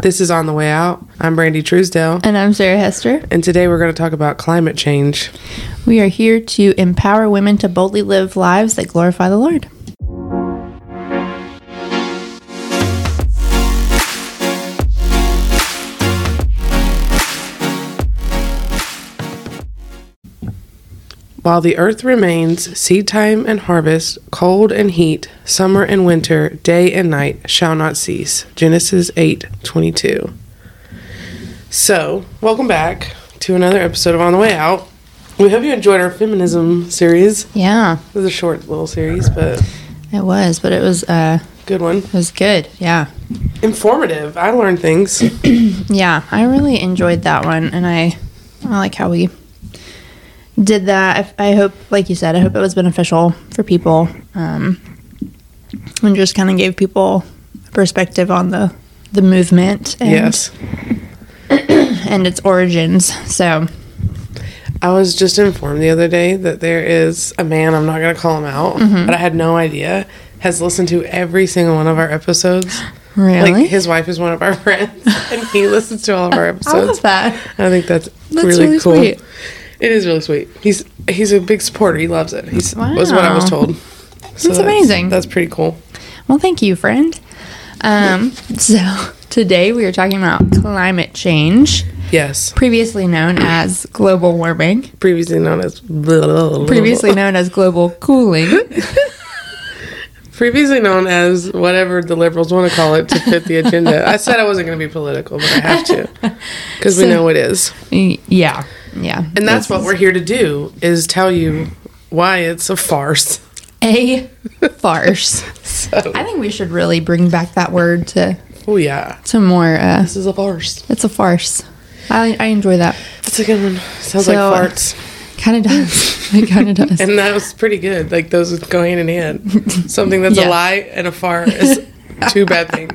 This is On the Way Out. I'm Brandy Truesdale, And I'm Sarah Hester. and today we're going to talk about climate change. We are here to empower women to boldly live lives that glorify the Lord. While the earth remains, seed time and harvest, cold and heat, summer and winter, day and night shall not cease. Genesis 8 22. So, welcome back to another episode of On the Way Out. We hope you enjoyed our feminism series. Yeah, It was a short little series, but it was, but it was uh good one. it was good. Yeah. Informative. I learned things. Yeah, I really enjoyed that one and I I like how we did that. I, I hope like you said, I hope it was beneficial for people. Um and just kind of gave people a perspective on the the movement and Yes. and its origins. So, I was just informed the other day that there is a man, I'm not going to call him out, Mm-hmm. but I had no idea, has listened to every single one of our episodes. really Like, his wife is one of our friends, and he listens to all of our I episodes. love that. I think that's, That's really, really cool. sweet. It is really sweet. He's he's a big supporter. He loves it. He's was what I was told. So That's amazing. That's pretty cool. Well, thank you, friend. Um, so today we are talking about climate change, Yes. previously known as global warming, Previously known as previously known as global cooling. previously known as whatever the liberals want to call it to fit the agenda. I said I wasn't going to be political, but I have to because we know it is. yeah, yeah. And that's what we're here to do is tell you why it's a farce. a farce. So, I think we should really bring back that word to oh yeah, to more. Uh, this is a farce. it's a farce. I I enjoy that. That's a good one. Sounds So, like farts. Kind of does. It kind of does. And that was pretty good. Like those go hand in hand. Something that's Yeah. a lie and a fart is two bad things.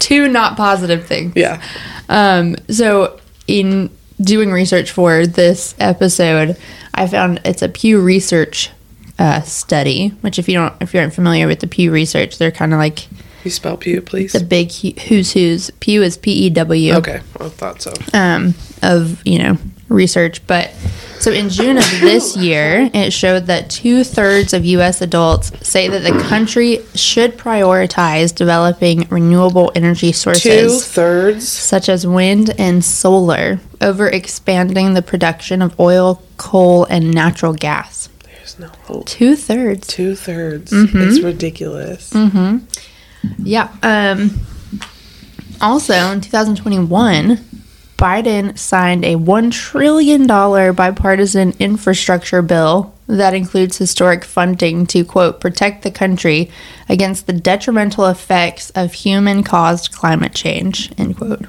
Two not positive things. Yeah. Um, so in doing research for this episode, I found it's a Pew Research uh, study. Which, if you don't, if you aren't familiar with the Pew Research, they're kind of like You spell pew, please. the big who's who's. Pew is P E W. Okay, I thought so. Um, of you know research, but so in June of this year, it showed that two thirds of U.S. adults say that the country should prioritize developing renewable energy sources Two thirds. such as wind and solar, over expanding the production of oil, coal, and natural gas. There's no hope. Two thirds. Two thirds. Mm-hmm. It's ridiculous. Yeah. Um, also, in 2021, Biden signed a $1 trillion bipartisan infrastructure bill that includes historic funding to, quote, protect the country against the detrimental effects of human caused climate change, end quote.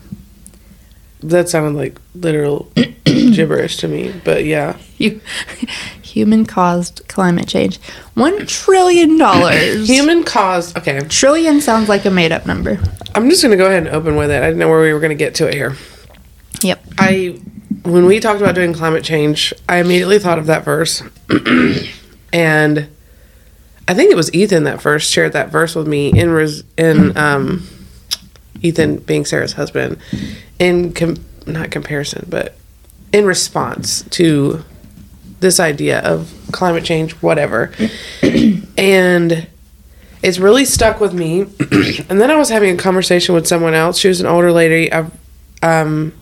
That sounded like literal gibberish to me, but yeah. You, human caused climate change. One trillion dollars. Human caused. Okay, Trillion sounds like a made up number. I'm just gonna go ahead and open with it. I didn't know where we were gonna get to it here. Yep. I, when we talked about doing climate change, I immediately thought of that verse, and I think it was Ethan that first shared that verse with me in res, in um, Ethan being Sarah's husband, in com- not comparison, but in response to this idea of climate change, whatever, and it's really stuck with me. and then I was having a conversation with someone else. She was an older lady. I've, um,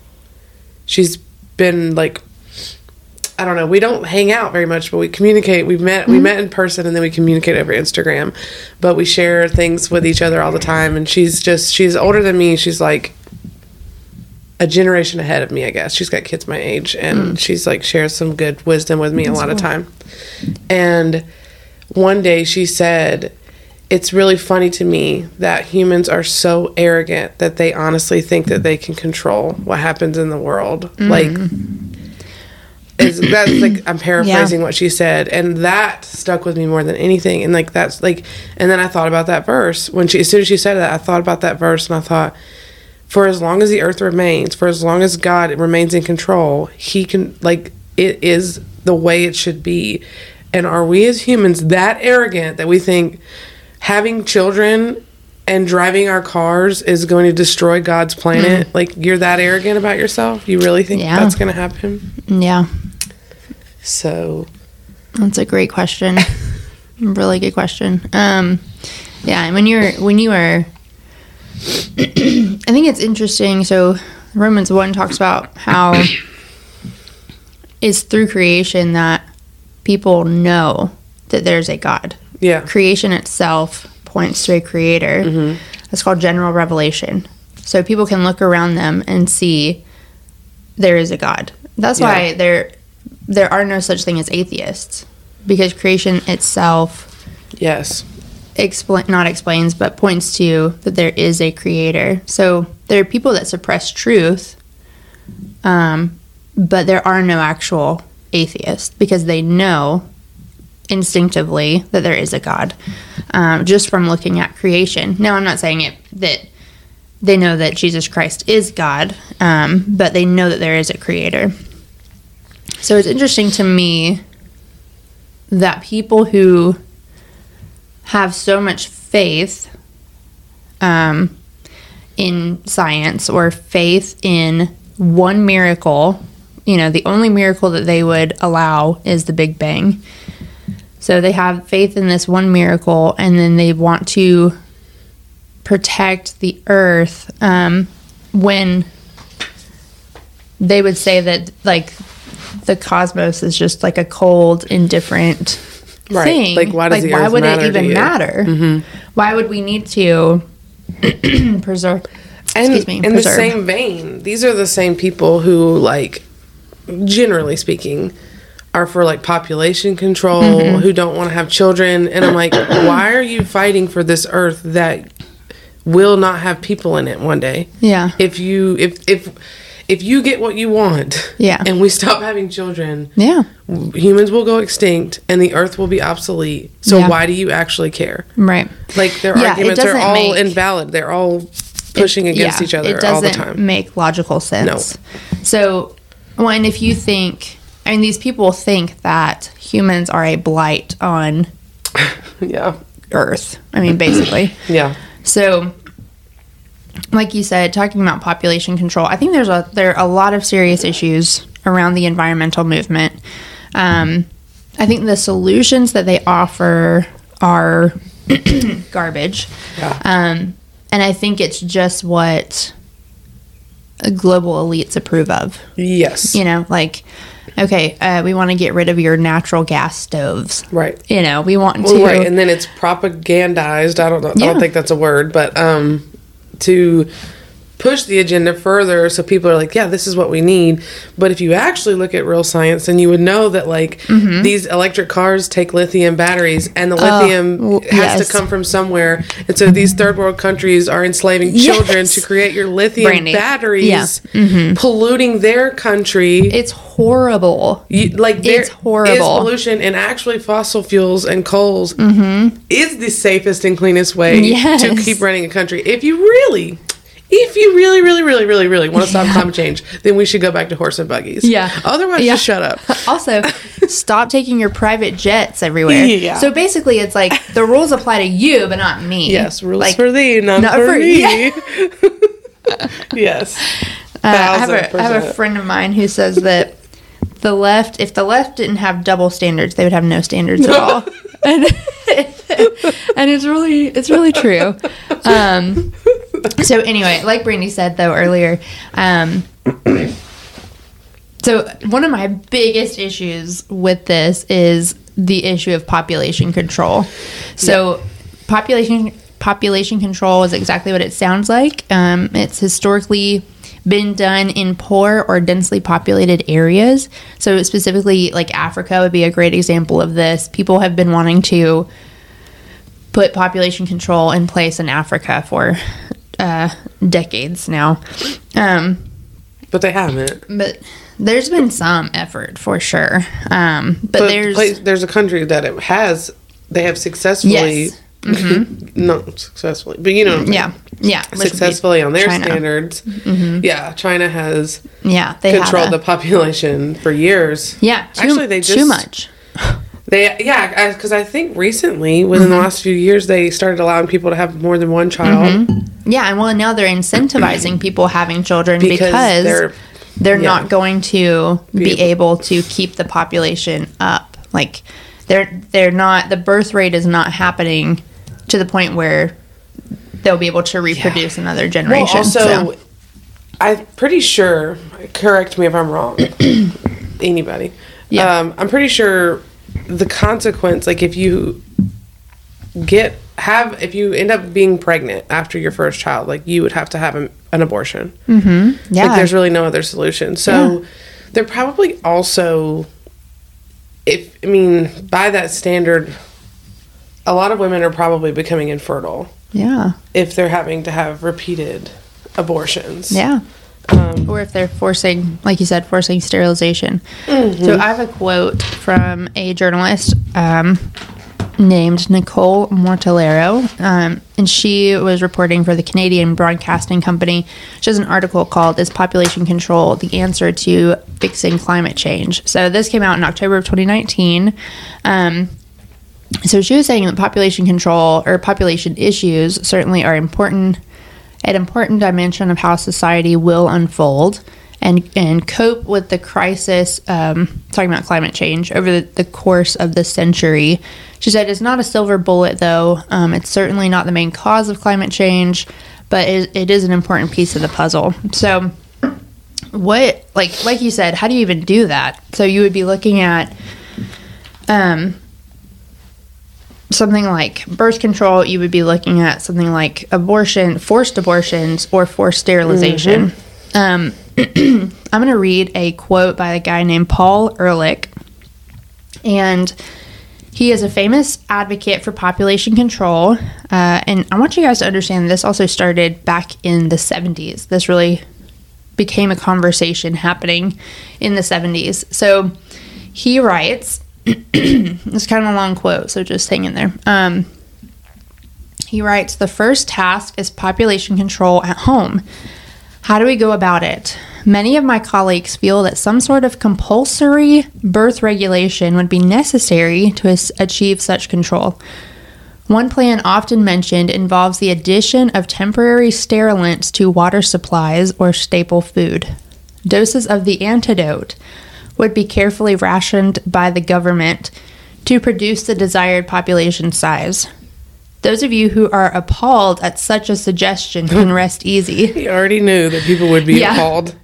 she's been like, I don't know. We don't hang out very much, but we communicate. We've met. We mm-hmm. met in person, and then we communicate over Instagram. But we share things with each other all the time. And she's just she's older than me. She's like a generation ahead of me, I guess. She's got kids my age, and mm. she's like shares some good wisdom with me a lot of time. And one day she said, It's really funny to me that humans are so arrogant that they honestly think that they can control what happens in the world. Mm. Like, is that's like I'm paraphrasing what she said, and that stuck with me more than anything. And like that's like, and then I thought about that verse when she as soon as she said that, I thought about that verse, and I thought, for as long as the earth remains, for as long as God remains in control, He can like it is the way it should be. And are we as humans that arrogant that we think having children and driving our cars is going to destroy God's planet, like you're that arrogant about yourself? You really think Yeah. that's going to happen? Yeah. So, That's a great question. really good question. Um, yeah, and when you're when you are, I think it's interesting. So Romans one talks about how it's through creation that people know that there's a God. Yeah. Creation itself points to a creator. That's called general revelation. So people can look around them and see there is a God. That's why there there are no such thing as atheists because creation itself Yes. explain not explains but points to that there is a creator. So there are people that suppress truth, um, but there are no actual atheists because they know instinctively that there is a God um, just from looking at creation. Now, I'm not saying it that they know that Jesus Christ is God, um, but they know that there is a creator. So it's interesting to me that people who have so much faith um, in science or faith in one miracle, you know, the only miracle that they would allow is the Big Bang. So they have faith in this one miracle and then they want to protect the earth um, when they would say that, like, the cosmos is just like a cold, indifferent Right. thing. Like, why does the why would it even you? Mm-hmm. matter? Why would we need to preserve? And excuse me, in preserve. the same vein, these are the same people who, like, generally speaking, are for like population control, Mm-hmm. who don't want to have children. And I'm like, why are you fighting for this earth that will not have people in it one day? Yeah. If you if if if you get what you want, Yeah. and we stop having children, Yeah. humans will go extinct and the earth will be obsolete. So Yeah. why do you actually care? Right. Like their Yeah, arguments are all make- invalid. They're all pushing against Yeah, each other It all doesn't the time. make logical sense. no. So, when if you think, I mean, these people think that humans are a blight on yeah. Earth. I mean, basically. Yeah. So, like you said, talking about population control, I think there's a there are a lot of serious issues around the environmental movement. Um, I think the solutions that they offer are garbage, Yeah. um, and I think it's just what global elites approve of. yes. You know, like okay, uh, we want to get rid of your natural gas stoves. Right. You know, we want Well, to right, and then it's propagandized. I don't know. I don't think that's a word, but um, to push the agenda further, so people are like, "Yeah, this is what we need." But if you actually look at real science, then you would know that like Mm-hmm. these electric cars take lithium batteries, and the lithium w- has Oh, yes. to come from somewhere. And so these third world countries are enslaving children Yes. to create your lithium batteries, Yeah. Mm-hmm. polluting their country. it's horrible. You, like there It's horrible. is pollution, and actually fossil fuels and coals Mm-hmm. is the safest and cleanest way to keep running a country. If you really, if you really, really, really, really, really want to stop climate change, then we should go back to horse and buggies. Yeah. Otherwise, Yeah. just shut up. Also, stop taking your private jets everywhere. Yeah. So basically, it's like the rules apply to you, but not me. Yes, rules Like, for thee, none not for, for- me. yeah. yes. uh, I have a have a friend of mine who says that the left, if the left didn't have double standards, they would have no standards at all. and, and it's really it's really true. Um, so anyway, like Brandy said though earlier, um, so one of my biggest issues with this is the issue of population control. So population population control is exactly what it sounds like. Um, it's historically been done in poor or densely populated areas. So specifically, like Africa would be a great example of this. People have been wanting to put population control in place in Africa for uh, decades now. Um, But they haven't. but there's been some effort for sure. Um, but, But there's place, there's a country that it has. They have successfully. Yes. Mm-hmm. not successfully, but you know, yeah, yeah, which would be successfully on their China. Mm-hmm. standards. Yeah, China has Yeah, they controlled had the population for years. yeah. Too, Actually, they too much. They yeah, because I think recently, within Mm-hmm. the last few years, they started allowing people to have more than one child Yeah, and well, now they're incentivizing people having children because, because they're, they're they're not going to be, Be able to keep the population up. Like they're they're not the birth rate is not happening to the point where they'll be able to reproduce another well. generation. Also, so, I'm pretty sure. Correct me if I'm wrong. Anybody? Yeah. Um, I'm pretty sure the consequence, like if you get have if you end up being pregnant after your first child, like you would have to have an, an abortion. Mm-hmm. yeah, Like there's really no other solution. So they're probably also if I mean by that standard a lot of women are probably becoming infertile yeah, if they're having to have repeated abortions. yeah. Um, or if they're forcing, like you said, forcing sterilization. Mm-hmm. So I have a quote from a journalist um, named Nicole Mortillaro, um, and she was reporting for the Canadian Broadcasting Company. She has an article called "Is Population Control the Answer to Fixing Climate Change?" So this came out in October of 2019. Um, so she was saying that population control or population issues certainly are important, an important dimension of how society will unfold and and cope with the crisis. Um, talking about climate change over the, the course of the century, she said it's not a silver bullet though. Um, it's certainly not the main cause of climate change, but it, it is an important piece of the puzzle. So what like like you said how do you even do that so you would be looking at um something like birth control you would be looking at something like abortion forced abortions or forced sterilization. Um i'm going to read a quote by a guy named paul ehrlich and he is a famous advocate for population control uh, and i want you guys to understand this also started back in the 70s this really became a conversation happening in the 70s. So he writes, it's kind of a long quote, so just hang in there. Um, he writes, The first task is population control at home. How do we go about it? Many of my colleagues feel that some sort of compulsory birth regulation would be necessary to achieve such control. One plan often mentioned involves the addition of temporary sterilants to water supplies or staple food. Doses of the antidote would be carefully rationed by the government to produce the desired population size. Those of you who are appalled at such a suggestion can rest easy. he already knew that people would be Yeah. appalled.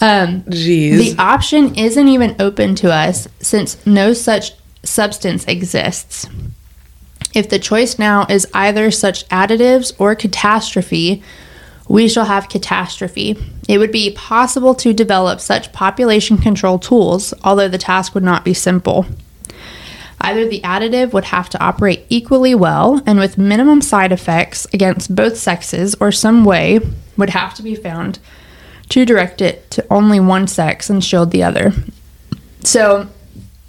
Um, Jeez. the option isn't even open to us since no such substance exists. If the choice now is either such additives or catastrophe, we shall have catastrophe. It would be possible to develop such population control tools, although the task would not be simple. Either the additive would have to operate equally well and with minimum side effects against both sexes, or some way would have to be found to direct it to only one sex and shield the other. So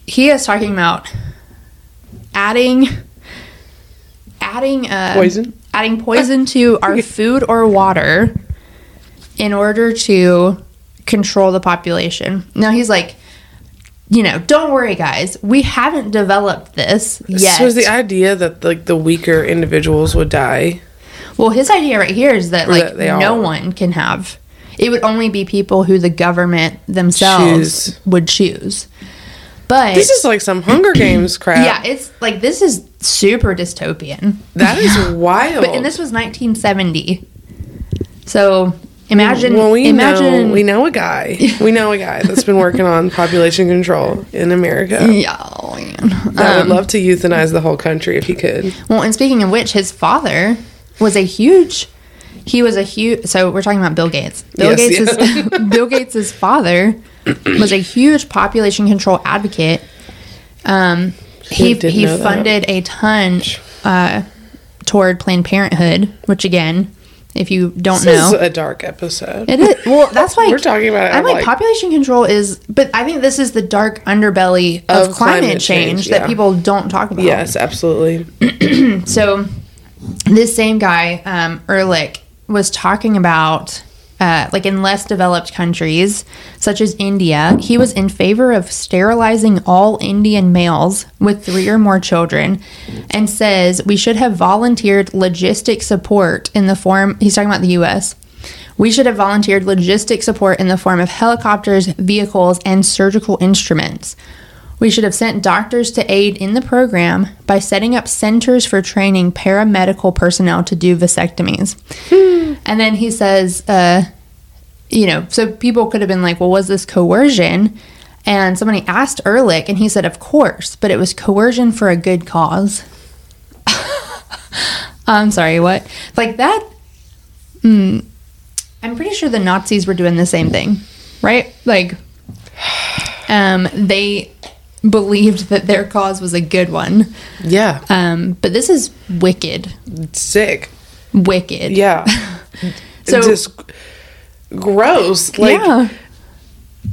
he is talking about adding adding uh, Poison? Adding poison to our food or water in order to control the population. Now he's like, you know, don't worry, guys. We haven't developed this yet. So is the idea that like the weaker individuals would die? well, his idea right here is that like that no one can have. It would only be people who the government themselves Choose. would choose. But This is like some Hunger Games crap. yeah, it's like this is super dystopian. That is wild. But and this was 1970. So imagine well, we imagine know we know a guy. We know a guy that's been working on population control in America. Yeah, oh, Um, would love to euthanize the whole country if he could. Well, and speaking of which, his father was a huge. He was a huge. So we're talking about Bill Gates. Bill Yes, Gates' Bill Gates' father was a huge population control advocate. Um, he he know that. funded a ton uh, toward Planned Parenthood, which again, if you don't This know, is a dark episode. it is. Well, that's why We're talking about it I'm like, like- population control is, but I think this is the dark underbelly of, Of climate, climate change, change, that yeah. people don't talk about. yes, absolutely. So, this same guy, um, Ehrlich, was talking about uh, like in less developed countries, such as India, he was in favor of sterilizing all Indian males with three or more children and says we should have volunteered logistic support in the form, he's talking about the US. We should have volunteered logistic support in the form of helicopters, vehicles, and surgical instruments. We should have sent doctors to aid in the program by setting up centers for training paramedical personnel to do vasectomies. and then he says, uh, you know, so people could have been like, well, was this coercion? And somebody asked Ehrlich, and he said, of course, but it was coercion for a good cause. I'm sorry, what? Like that? Mm, I'm pretty sure the Nazis were doing the same thing, right? Like, um, they believed that their cause was a good one. Yeah. Um, but this is wicked. Sick. Wicked. Yeah. So- just gross. Like yeah.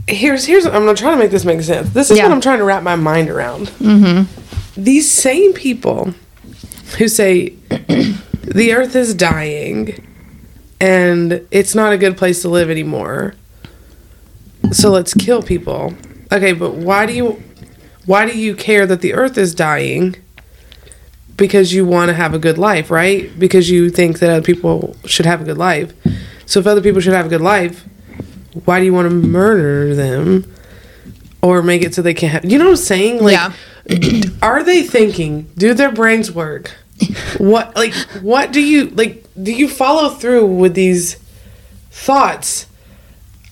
here's here's I'm gonna try to make this make sense. This is Yeah. what I'm trying to wrap my mind around. Mm-hmm. These same people who say the earth is dying and it's not a good place to live anymore. So let's kill people. Okay, but why do you why do you care that the earth is dying? Because you want to have a good life, right? Because you think that other people should have a good life. So if other people should have a good life, why do you want to murder them or make it so they can't have you know what i'm saying like Yeah. are they thinking do their brains work what like what do you like do you follow through with these thoughts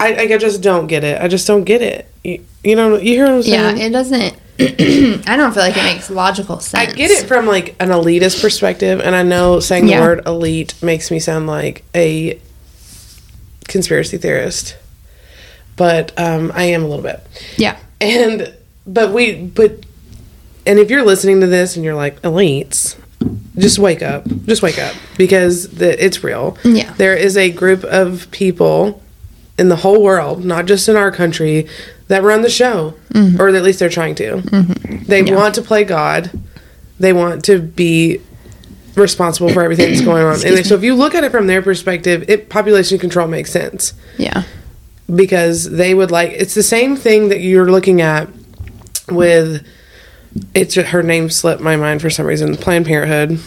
i i just don't get it i just don't get it you, you know you hear what i'm saying? Yeah, it doesn't. I don't feel like it makes logical sense. I get it from like an elitist perspective, and I know saying Yeah. the word elite makes me sound like a conspiracy theorist, but um, I am a little bit. Yeah. And but we but and if you're listening to this and you're like elites, just wake up, just wake up because the, it's real. Yeah. there is a group of people in the whole world, not just in our country, that run the show, mm-hmm. or at least they're trying to. Mm-hmm. They want to play God. They want to be responsible for everything that's going on. and so if you look at it from their perspective, it population control makes sense Yeah. because they would like it's the same thing that you're looking at with it's her name slipped my mind for some reason Planned Parenthood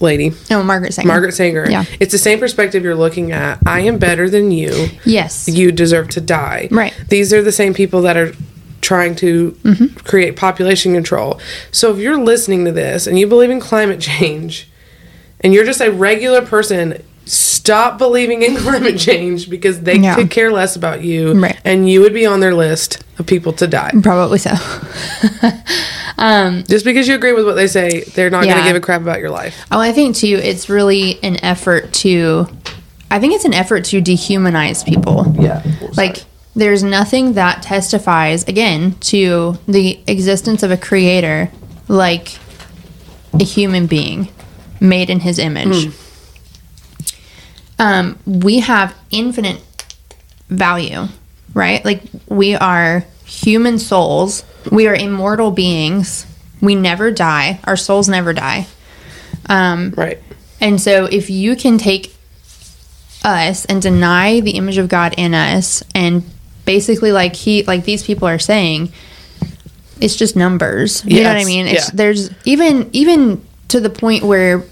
lady Oh, Margaret Sanger. Margaret Sanger Yeah. it's the same perspective you're looking at I am better than you Yes. you deserve to die Right. these are the same people that are trying to Mm-hmm. create population control so if you're listening to this and you believe in climate change and you're just a regular person stop believing in climate change because they Yeah. could care less about you Right. and you would be on their list of people to die Probably so. just because you agree with what they say they're not going to give a crap about your life Oh, I think too, it's really an effort to, I think it's an effort to dehumanize people. yeah Like, there's nothing that testifies, again, to the existence of a creator like a human being made in his image. Um, we have infinite value, right? Like, we are human souls, we are immortal beings, we never die, our souls never die. Um, right and so if you can take us and deny the image of God in us and basically like he like these people are saying it's just numbers. You know what I mean? It's yeah. there's even even to the point where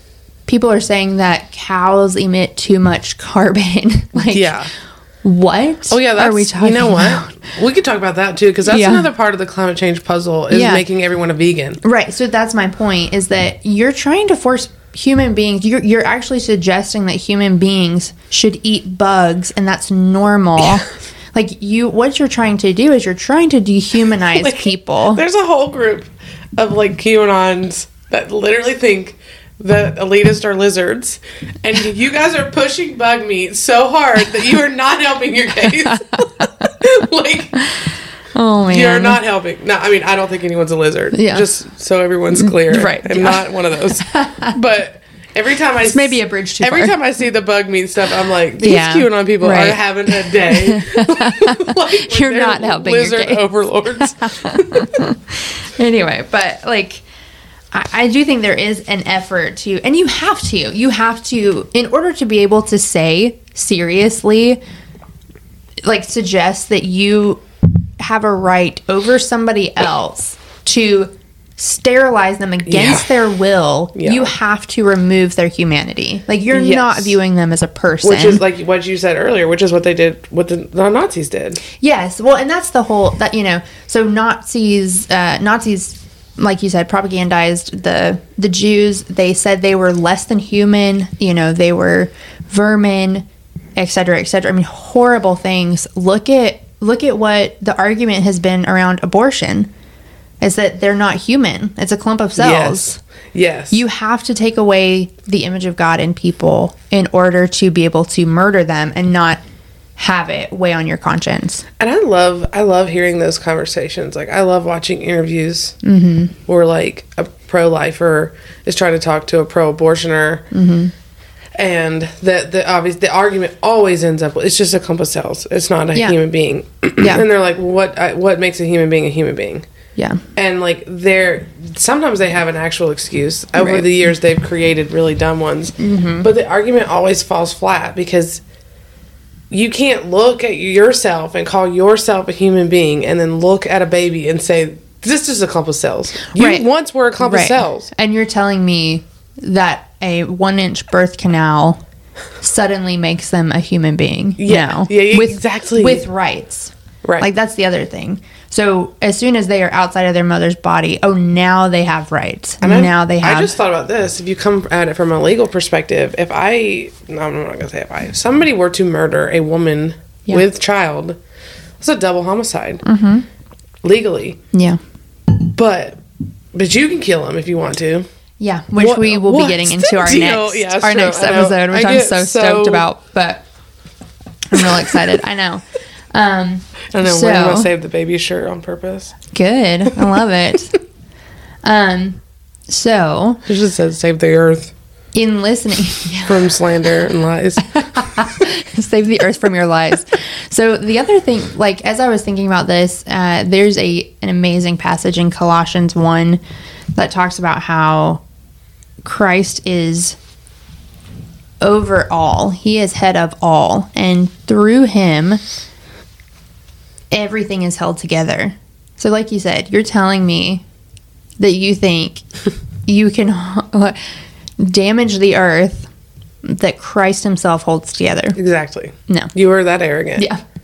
people are saying that cows emit too much carbon. like yeah what? Oh yeah, that's are we talking you know about? what? We could talk about that too because that's Yeah. another part of the climate change puzzle is Yeah. making everyone a vegan. Right. So that's my point is that you're trying to force human beings you're you're actually suggesting that human beings should eat bugs and that's normal. like you what you're trying to do is you're trying to dehumanize Like, people. There's a whole group of like QAnons that literally think that elitist are lizards, and you guys are pushing bug meat so hard that you are not helping your case. like Oh man. you're not helping. No, I mean I don't think anyone's a lizard. Yeah. Just so everyone's mm, clear. Right, I'm yeah. not one of those. But. Every time I maybe a bridge too every far. time I see the bug meat stuff, I'm like, these Yeah, QAnon people right. are having a day. Like, You're not helping your lizard overlords. anyway, but like I, I do think there is an effort to and you have to. You have to in order to be able to say seriously like suggest that you have a right over somebody else to sterilize them against Yeah. their will, Yeah. you have to remove their humanity. Like you're Yes. not viewing them as a person. Which is like what you said earlier, which is what they did, what the, the Nazis did. Yes, well, and that's the whole that you know. So Nazis, uh, Nazis, like you said, propagandized the the Jews. They said they were less than human. You know, they were vermin, etc., cetera, etc. Cetera. I mean, horrible things. Look at look at what the argument has been around abortion. Is that they're not human? It's a clump of cells. Yes. Yes. You have to take away the image of God in people in order to be able to murder them and not have it weigh on your conscience. And I love I love hearing those conversations. Like I love watching interviews Mm-hmm. where like a pro lifer is trying to talk to a pro abortioner, Mm-hmm. and the the obvious the argument always ends up with it's just a clump of cells. It's not a Yeah. human being. Yeah. and they're like, what I, what makes a human being a human being? Yeah. And like they're sometimes they have an actual excuse. Over Right. Mm-hmm. the years, they've created really dumb ones, but the argument always falls flat because you can't look at yourself and call yourself a human being and then look at a baby and say this is a clump of cells. You Right. once were a clump of cells. And you're telling me that a one inch birth canal suddenly makes them a human being. Yeah. now. Yeah, with, exactly. With rights. Right. Like that's the other thing. So as soon as they are outside of their mother's body, oh now they have rights. And I- now they have I just thought about this. If you come at it from a legal perspective, if I, no, I'm not gonna say if I, if somebody were to murder a woman Yeah. with child, it's a double homicide, mm-hmm. legally. Yeah. But, but you can kill him if you want to. Yeah, which What- we will be getting into our deal? next Yeah, our true. next episode, which I I'm so, so- stoked about. But I'm real excited. I know. Um, I don't know. So- we're gonna save the baby shirt on purpose. good. I love it. um, so It just says save the earth in listening, from slander and lies. save the earth from your lies. So the other thing, like as I was thinking about this, uh, there's a an amazing passage in Colossians one that talks about how Christ is over all. He is head of all, and through him, everything is held together. So, like you said, you're telling me that you think you can damage the earth that Christ Himself holds together. exactly. No. You are that arrogant. Yeah.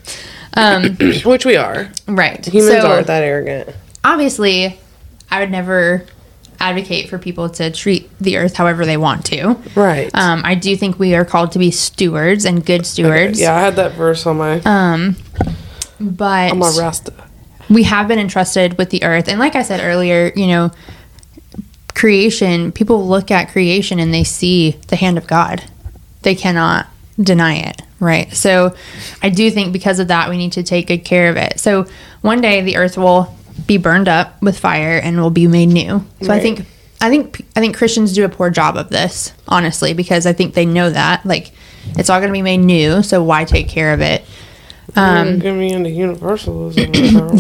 Um, Which we are. right. Humans So, are that arrogant. obviously, I would never advocate for people to treat the earth however they want to. Right. Um, I do think we are called to be stewards and good stewards. yeah, I had that verse on my Um, but on my Rasta. we have been entrusted with the earth. And like I said earlier, you know, creation, people look at creation and they see the hand of God. They cannot deny it, right? So I do think because of that, we need to take good care of it. So one day the earth will be burned up with fire and will be made new. So I think. I think I think Christians do a poor job of this, honestly, because I think they know that like it's all going to be made new. So why take care of it? Um, Get me into universalism. girl.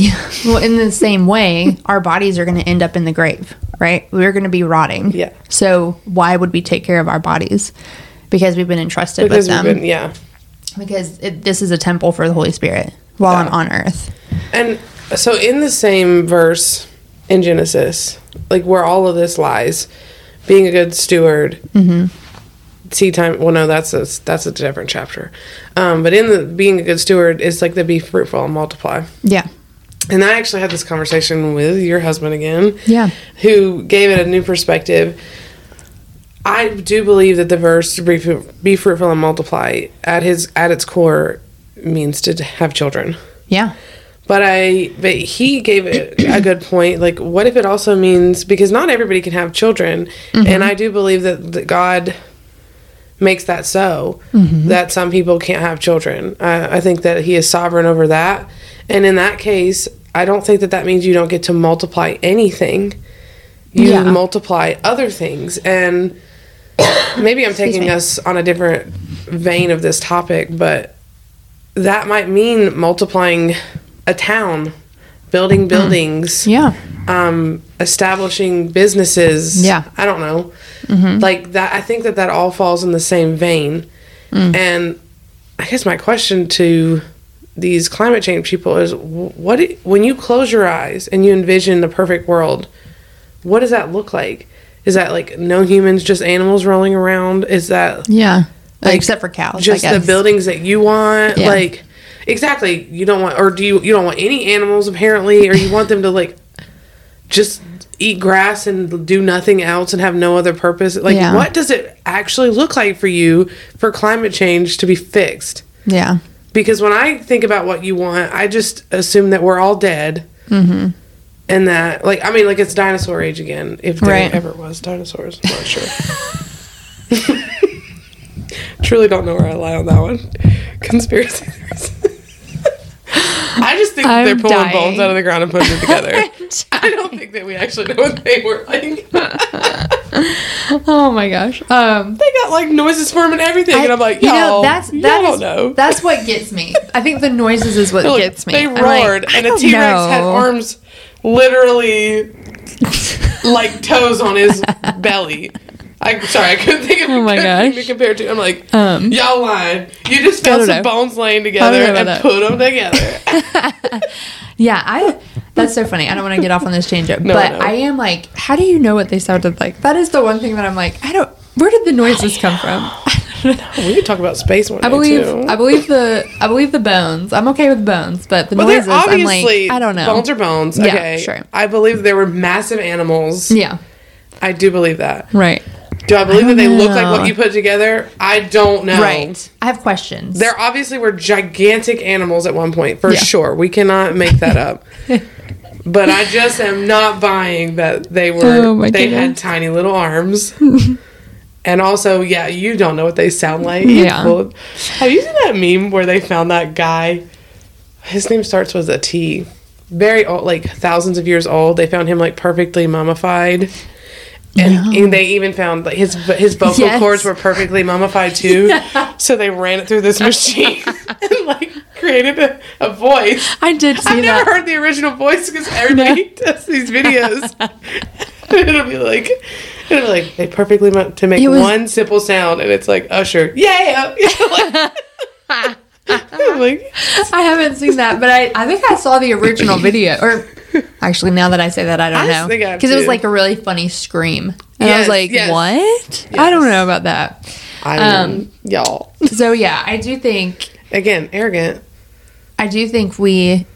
Well, in the same way, our bodies are going to end up in the grave, right? We're going to be rotting. Yeah. So why would we take care of our bodies? Because we've been entrusted because with them. been yeah. because it, this is a temple for the Holy Spirit while I'm on earth. And so in the same verse in Genesis, like where all of this lies, being a good steward. Mm-hmm. Seed time. Well, no, that's a that's a different chapter. Um, but in the being a good steward it's like to be fruitful and multiply. Yeah. And I actually had this conversation with your husband again. Yeah. Who gave it a new perspective. I do believe that the verse be, be fruitful and multiply at his at its core means to have children. Yeah. But I but he gave it a good point. Like what if it also means because not everybody can have children and I do believe that, that God makes that so that some people can't have children. I, I think that he is sovereign over that. And in that case, I don't think that that means you don't get to multiply anything. You Yeah. multiply other things and maybe I'm taking us on a different vein of this topic, but that might mean multiplying a town, building buildings, Yeah. um, establishing businesses. Yeah. I don't know. Mm-hmm. Like that, I think that that all falls in the same vein. Mm. And I guess my question to these climate change people is what when you close your eyes and you envision the perfect world, what does that look like? Is that like no humans, just animals rolling around? Is that Yeah. Like, Except for cows. just the buildings that you want? Yeah. Like exactly, you don't want or do you you don't want any animals apparently or you want them to like just eat grass and do nothing else and have no other purpose? Like Yeah. what does it actually look like for you for climate change to be fixed? Yeah. Because when I think about what you want, I just assume that we're all dead. Mm-hmm. And that, like, I mean, like it's dinosaur age again, if there Right. ever was dinosaurs. I'm not sure. Truly don't know where I lie on that one. Conspiracy theories. I just think that they're pulling dying. bones out of the ground and putting it together. I don't think that we actually know what they were like. Oh my gosh. Um they got like noises for them and everything, and I'm like, you know, that's that know. that's what gets me. I think the noises is what like- gets me. They I'm like, roared, I and a T Rex had arms literally like toes on his belly. I sorry, I couldn't think of Oh my gosh. to compare to. I'm like, Um, y'all lying. You just found some know. bones laying together and that. put them together. Yeah, I. That's so funny. I don't want to get off on this tangent, No, but no. I am like, how do you know what they sounded like? That is the one thing that I'm like, I don't. Where did the noises come from? we could talk about space one I believe. too. I believe the. I believe the bones. I'm okay with bones, but the well, noises. I'm like, I don't know. bones are bones. Yeah, Okay, sure. I believe there were massive animals. yeah. I do believe that. Right. Do I believe that they look like what you put together? I don't know. Right. I have questions. There obviously were gigantic animals at one point, for Yeah. sure. We cannot make that up. but I just am not buying that they were Oh my they had tiny little arms. and also, yeah, you don't know what they sound like. Yeah. Well, have you seen that meme where they found that guy? His name starts with a T. Very old, like thousands of years old. They found him like perfectly mummified. And, and they even found like his his vocal Yes. cords were perfectly mummified too. So they ran it through this machine and like created a, a voice. I did see I've that. never heard the original voice because everybody does these videos. and it'll be like, it'll be like they perfectly mu- to make was- one simple sound, and it's like Usher, yeah. I'm like, I haven't seen that, but I, I think I saw the original video. Or actually, now that I say that, I don't I know think I have because it was like a really funny scream, and I was like, yes. "What? I don't know about that." I Um, y'all So yeah, I do think again arrogant. I do think we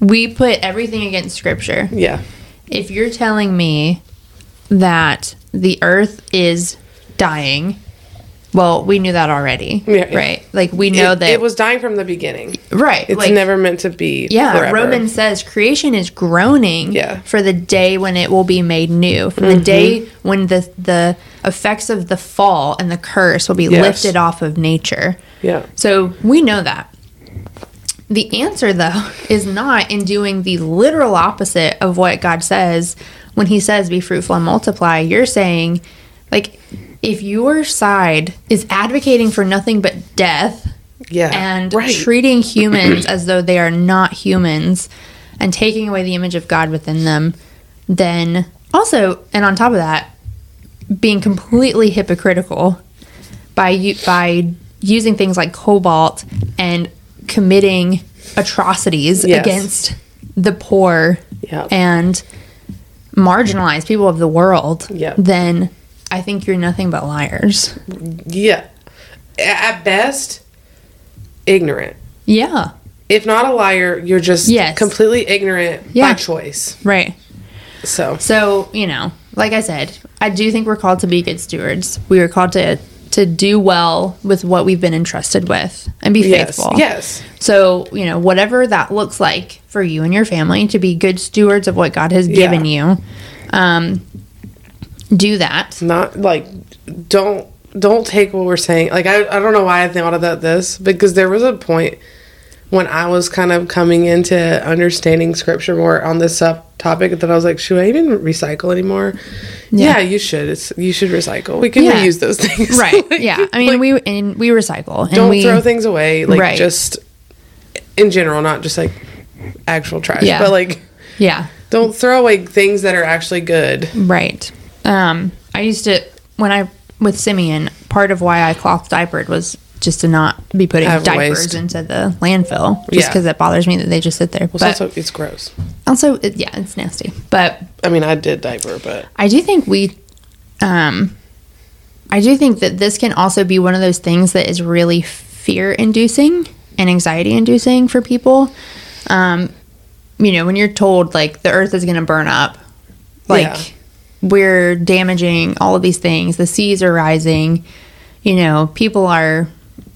we put everything against Scripture. Yeah, If you're telling me that the Earth is dying. Well, we knew that already, Yeah, right? Like we know it, that, it was dying from the beginning. right? It's like, never meant to be. Yeah, forever. Romans says creation is groaning Yeah. Mm-hmm. for the day when it will be made new, for the day when the the effects of the fall and the curse will be Yes. lifted off of nature. Yeah, So we know that. The answer, though, is not in doing the literal opposite of what God says when He says, be fruitful and multiply. You're saying, like, if your side is advocating for nothing but death yeah, and right. treating humans as though they are not humans and taking away the image of God within them, then also, and on top of that, being completely hypocritical by by using things like cobalt and committing atrocities Yes. against the poor Yep. and marginalized people of the world, Yep. then I think you're nothing but liars. yeah. At best, ignorant. Yeah. If not a liar, you're just Yes. completely ignorant Yeah. by choice. Right. So So, you know, like I said, I do think we're called to be good stewards. We are called to to do well with what we've been entrusted with and be yes, faithful. yes, So, you know, whatever that looks like for you and your family to be good stewards of what God has given you, um, do that. not like don't don't take what we're saying. Like I I don't know why I thought about this because there was a point when I was kind of coming into understanding scripture more on this sub topic that I was like, should I even recycle anymore? Yeah, you should. It's you should recycle. We can Yeah. reuse those things, Right. Like- yeah. I mean, like, we and we recycle and don't we throw things away. Like Right. just in general, not just like actual trash, Yeah. but like Yeah. don't throw away things that are actually good. Right. Um, I used to when I with Simeon. Part of why I cloth diapered was just to not be putting Have diapers waste. into the landfill just Yeah. because it bothers me that they just sit there. Well, but also, it's gross. also, it, yeah, it's nasty. But I mean, I did diaper, but I do think we, um, I do think that this can also be one of those things that is really fear inducing and anxiety inducing for people. Um, you know, when you're told like the earth is going to burn up, like Yeah. We're damaging all of these things, the seas are rising, you know, people are.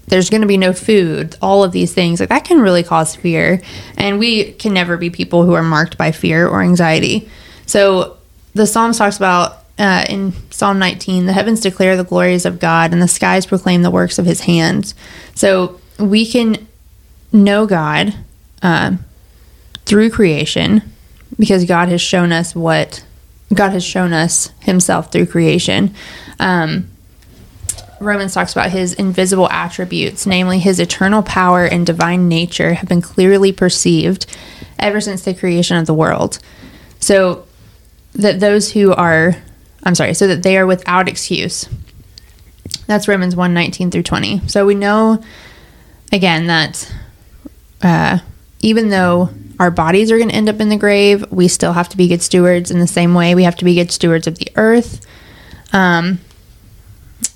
There's going to be no food, all of these things. Like that can really cause fear. And we can never be people who are marked by fear or anxiety. So the Psalms talks about uh, in Psalm 19, the heavens declare the glories of God and the skies proclaim the works of his hands. So we can know God uh, through creation because God has shown us what God has shown us himself through creation. Um, Romans talks about his invisible attributes, namely his eternal power and divine nature, have been clearly perceived ever since the creation of the world. So that those who are, I'm sorry, so that they are without excuse. That's Romans 1 19 through 20. So we know, again, that uh, even though our bodies are going to end up in the grave, we still have to be good stewards in the same way we have to be good stewards of the earth. Um,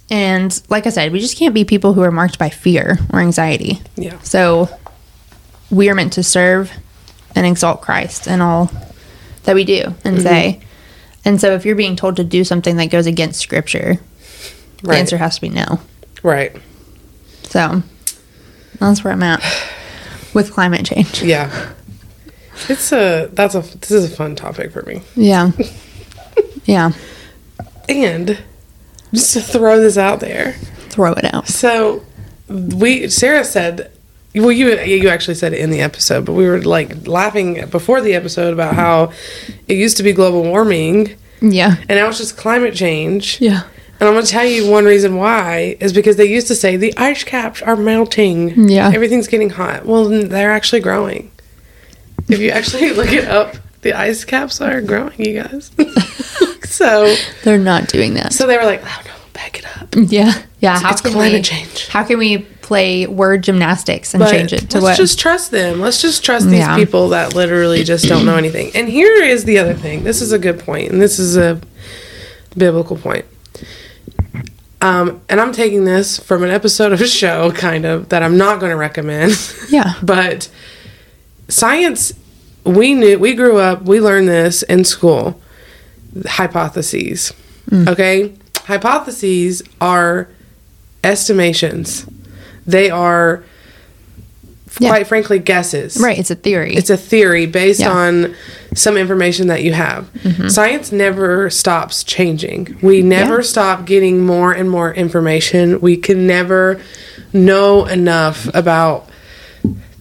and like I said, we just can't be people who are marked by fear or anxiety. yeah. So we are meant to serve and exalt Christ in all that we do and say. And so if you're being told to do something that goes against scripture, the answer has to be no. Right. So that's where I'm at with climate change. Yeah. It's a that's a this is a fun topic for me. Yeah. yeah. And just to throw this out there. Throw it out. So we Sarah said well you you actually said it in the episode, but we were like laughing before the episode about how it used to be global warming Yeah. and now it's just climate change. Yeah. And I'm going to tell you one reason why is because they used to say the ice caps are melting. Yeah. Everything's getting hot. Well, they're actually growing. If you actually look it up, the ice caps are growing, you guys. so, They're not doing that. so they were like, "Oh no, back it up." yeah. Yeah. How it's can climate we, change. How can we play word gymnastics and But change it to let's what? just trust them. Let's just trust these Yeah. people that literally just don't know anything. And here is the other thing. This is a good point, and this is a biblical point. Um, and I'm taking this from an episode of a show, kind of that I'm not going to recommend. yeah. but science, we knew, we grew up, we learned this in school. Hypotheses. Hmm. Okay, hypotheses are estimations. They are, Yeah. quite frankly, guesses. Right. It's a theory. It's a theory based Yeah. on some information that you have. Mm-hmm. Science never stops changing. We never Yeah. stop getting more and more information. We can never know enough about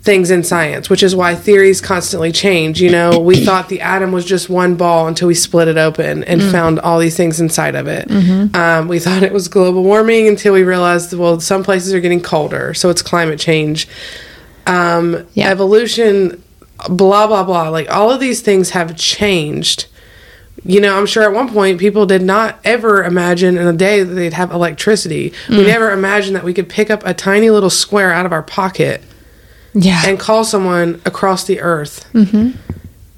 things in science, which is why theories constantly change. You know, we thought the atom was just one ball until we split it open and found all these things inside of it. Um, we thought it was global warming until we realized, well, some places are getting colder, so it's climate change. Um, Yeah. Evolution, blah, blah, blah. Like all of these things have changed. You know, I'm sure at one point people did not ever imagine in a day that they'd have electricity. We never imagined that we could pick up a tiny little square out of our pocket yeah. and call someone across the earth. Mm-hmm.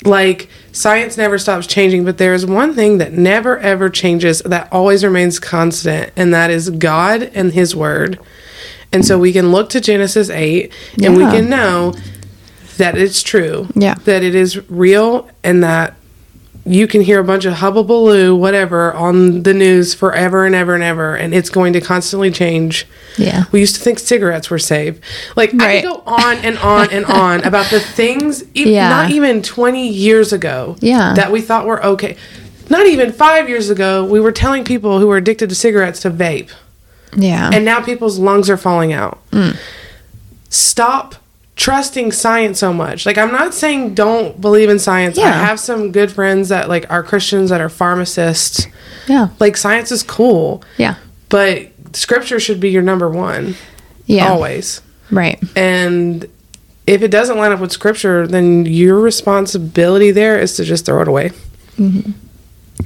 Like science never stops changing, but there is one thing that never ever changes that always remains constant, and that is God and His Word. And so we can look to Genesis eight, and we can know that it's true. Yeah. that it is real, and that you can hear a bunch of hubbubaloo, whatever, on the news forever and ever and ever, and it's going to constantly change. Yeah. We used to think cigarettes were safe. Like I could go on and on and on about the things, e- Yeah. not even twenty years ago, Yeah. that we thought were okay. Not even five years ago, we were telling people who were addicted to cigarettes to vape, Yeah. and now people's lungs are falling out. Mm. Stop trusting science so much. Like I'm not saying don't believe in science. I have some good friends that like are Christians that are pharmacists. yeah. Like science is cool, Yeah. but scripture should be your number one Yeah. always. Right. And if it doesn't line up with scripture, then your responsibility there is to just throw it away. Mm-hmm.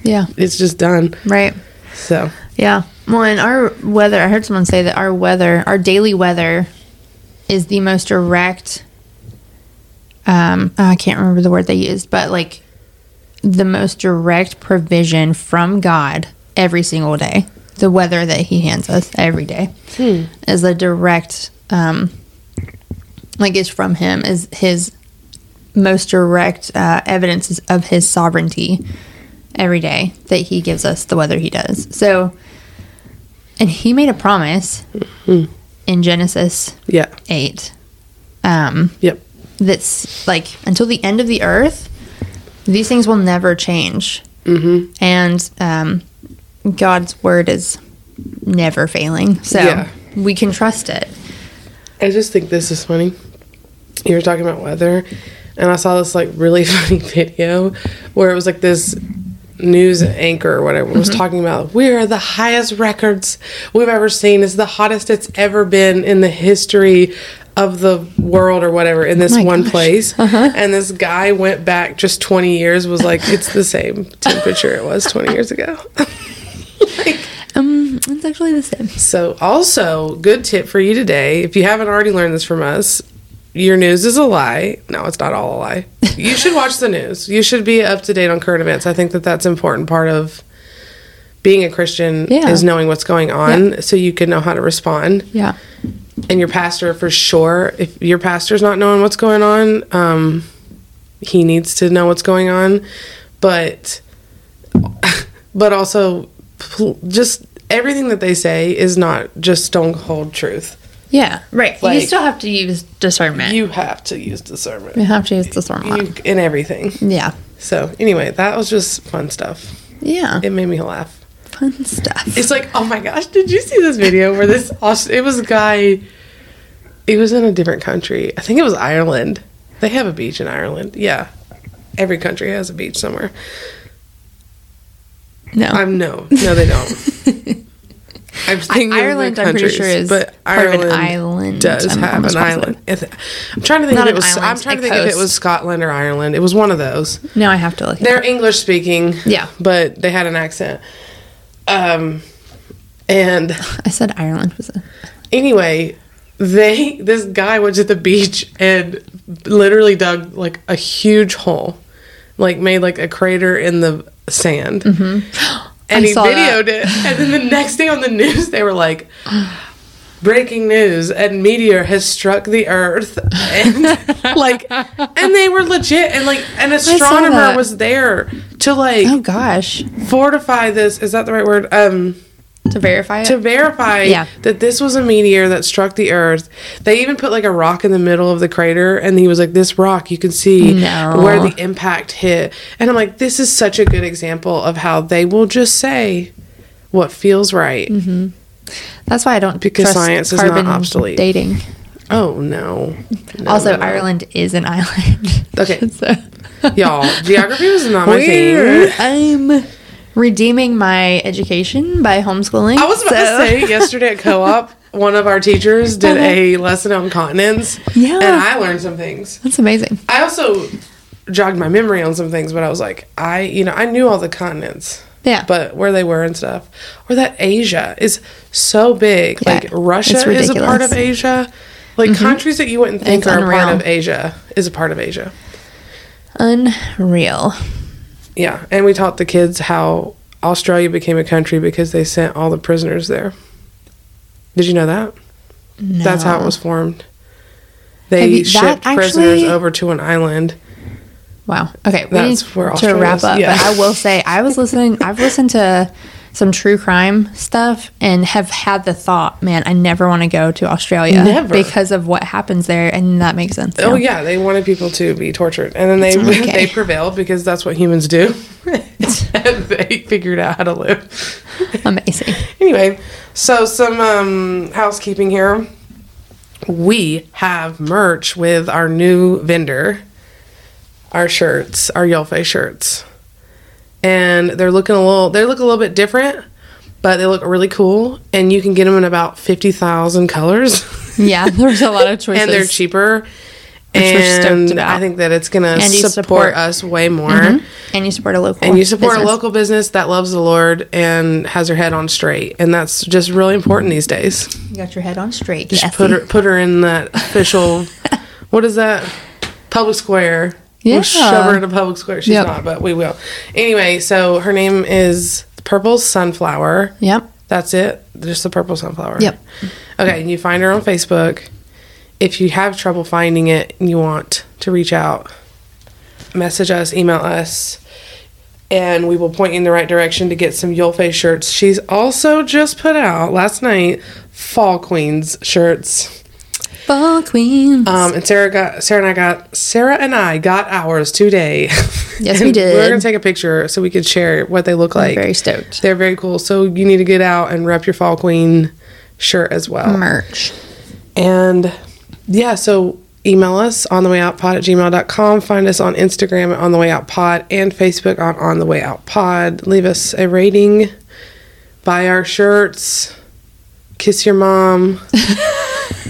Yeah. It's just done. Right. So, Yeah. Well, and our weather, I heard someone say that our weather, our daily weather, is the most direct. Um, I can't remember the word they used, but like the most direct provision from God every single day. The weather that He hands us every day is a direct, um, like it's from Him, is His most direct uh, evidence of His sovereignty every day that He gives us the weather He does. So, and He made a promise in Genesis Yeah. 8 um, Yep. that's like until the end of the earth, these things will never change. Mm-hmm. And um, God's word is never failing. So Yeah. we can trust it. I just think this is funny. You were talking about weather, and I saw this like really funny video where it was like this news anchor or whatever was talking about we are the highest records we've ever seen. It's the hottest it's ever been in the history of the world or whatever in this my one gosh. place. And this guy went back just 20 years, was like, it's the same temperature it was 20 years ago. Um, it's actually the same. So, also, good tip for you today. If you haven't already learned this from us, your news is a lie. No, it's not all a lie. You should watch the news. You should be up to date on current events. I think that that's important part of being a Christian Yeah. is knowing what's going on so you can know how to respond. Yeah. And your pastor, for sure, if your pastor's not knowing what's going on, um, he needs to know what's going on. But, but also, just everything that they say is not just stone cold truth. Yeah. Right. Like- you still have to use discernment. You, have to use discernment You have to use discernment. you, in everything. yeah. So anyway, that was just fun stuff. Yeah. It made me laugh. Fun stuff. It's like, oh my gosh, did you see this video where this? It was a guy. It was in a different country. I think it was Ireland. They have a beach in Ireland. Yeah, every country has a beach somewhere. no. I'm no, no, they don't. I'm thinking Ireland, I'm pretty sure, is but part of an Ireland island. does I'm have an island. I'm trying to think Not if it was. I'm trying to think if it was Scotland or Ireland. It was one of those. now I have to look. They're. English speaking. Yeah. but they had an accent. Um, and I said Ireland was a. anyway, they this guy went to the beach and literally dug like a huge hole, like made like a crater in the sand. And I he videoed that. it. And then the next day on the news, they were like, breaking news and meteor has struck the earth and like and they were legit and like an astronomer was there to like Oh gosh. fortify this is that the right word um To verify it. to verify Yeah. that this was a meteor that struck the earth they even put like a rock in the middle of the crater and he was like this rock you can see No. where the impact hit and i'm like this is such a good example of how they will just say what feels right mm-hmm. That's why I don't Because trust science is not carbon obsolete. Dating. oh no, No, also, no, no. Ireland is an island. Okay. so y'all geography was not my thing I'm redeeming my education by homeschooling. i was about so- to say yesterday at co-op one of our teachers did uh-huh. a lesson on continents Yeah. and i learned some things That's amazing. I also jogged my memory on some things, but I was like, I, you know, I knew all the continents, Yeah. but where they were and stuff, or that Asia is so big. Yeah, like Russia is a part of. Asia. Like mm-hmm. countries that you wouldn't think It's are a part of Asia is a part of Asia. Unreal. Yeah, and we taught the kids how Australia became a country because they sent all the prisoners there. Did you know that? No. That's how it was formed. They you- shipped prisoners over to an island. Wow. Okay, we That's need where to Australia wrap is. up. Yeah. But I will say, I was listening. I've listened to some true crime stuff and have had the thought, man, I never want to go to Australia Never. because of what happens there, and that makes sense. Oh yeah, they wanted people to be tortured, and then they okay. they prevailed because that's what humans do. they figured out how to live. amazing. Anyway, so some um, housekeeping here. We have merch with our new vendor, our shirts, our Yolfe shirts, and they're looking a little. They look a little bit different, but they look really cool, and you can get them in about fifty thousand colors. Yeah, there's a lot of choices. and they're cheaper. Which we're and about. I think that it's gonna support, support- Mm-hmm. us way more. and you support a local And you support business. a local business that loves the Lord and has her head on straight, and that's just really important these days. You got your head on straight. Just Cassie. put her put her in that official. what is that? Public square. Yeah. We'll shove her in a public square. She's Yep. not, but we will. Anyway, so her name is Purple Sunflower. Yep. That's it. Just the purple sunflower. Yep. Okay, and you find her on Facebook. If you have trouble finding it and you want to reach out, message us, email us, and we will point you in the right direction to get some Yule Face shirts. She's also just put out last night Fall Queens shirts. Fall Queen. Um, and Sarah got Sarah and I got Sarah and I got ours today. Yes, we did. We're gonna take a picture so we could share what they look like. very stoked. They're very cool. So you need to get out and rep your Fall Queen shirt as well. Merch. And yeah, so email us on the way out pod at gmail.com. Find us on Instagram at on the way out pod and Facebook on on the way out pod. Leave us a rating. Buy our shirts. Kiss your mom.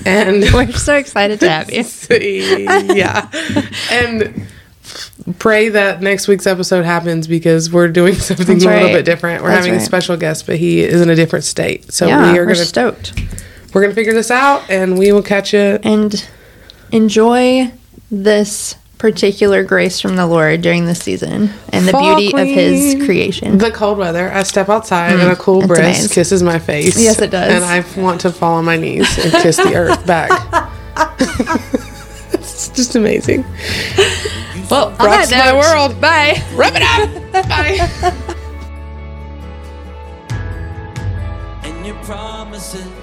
and We're so excited to have you. yeah. And pray that next week's episode happens because we're doing something That's a little bit different. We're That's having a special guest, but he is in a different state. So Yeah, we are gonna stoked. we're gonna figure this out and we will catch you And enjoy this particular grace from the Lord during this season and the Fall beauty of His creation. the cold weather. I step outside and a mm, cool it's breeze amazing. kisses my face. Yes, it does. And I want to fall on my knees and kiss the earth back. it's just amazing. Well, Rocks my world. Bye. Rub it up. Bye. and your promises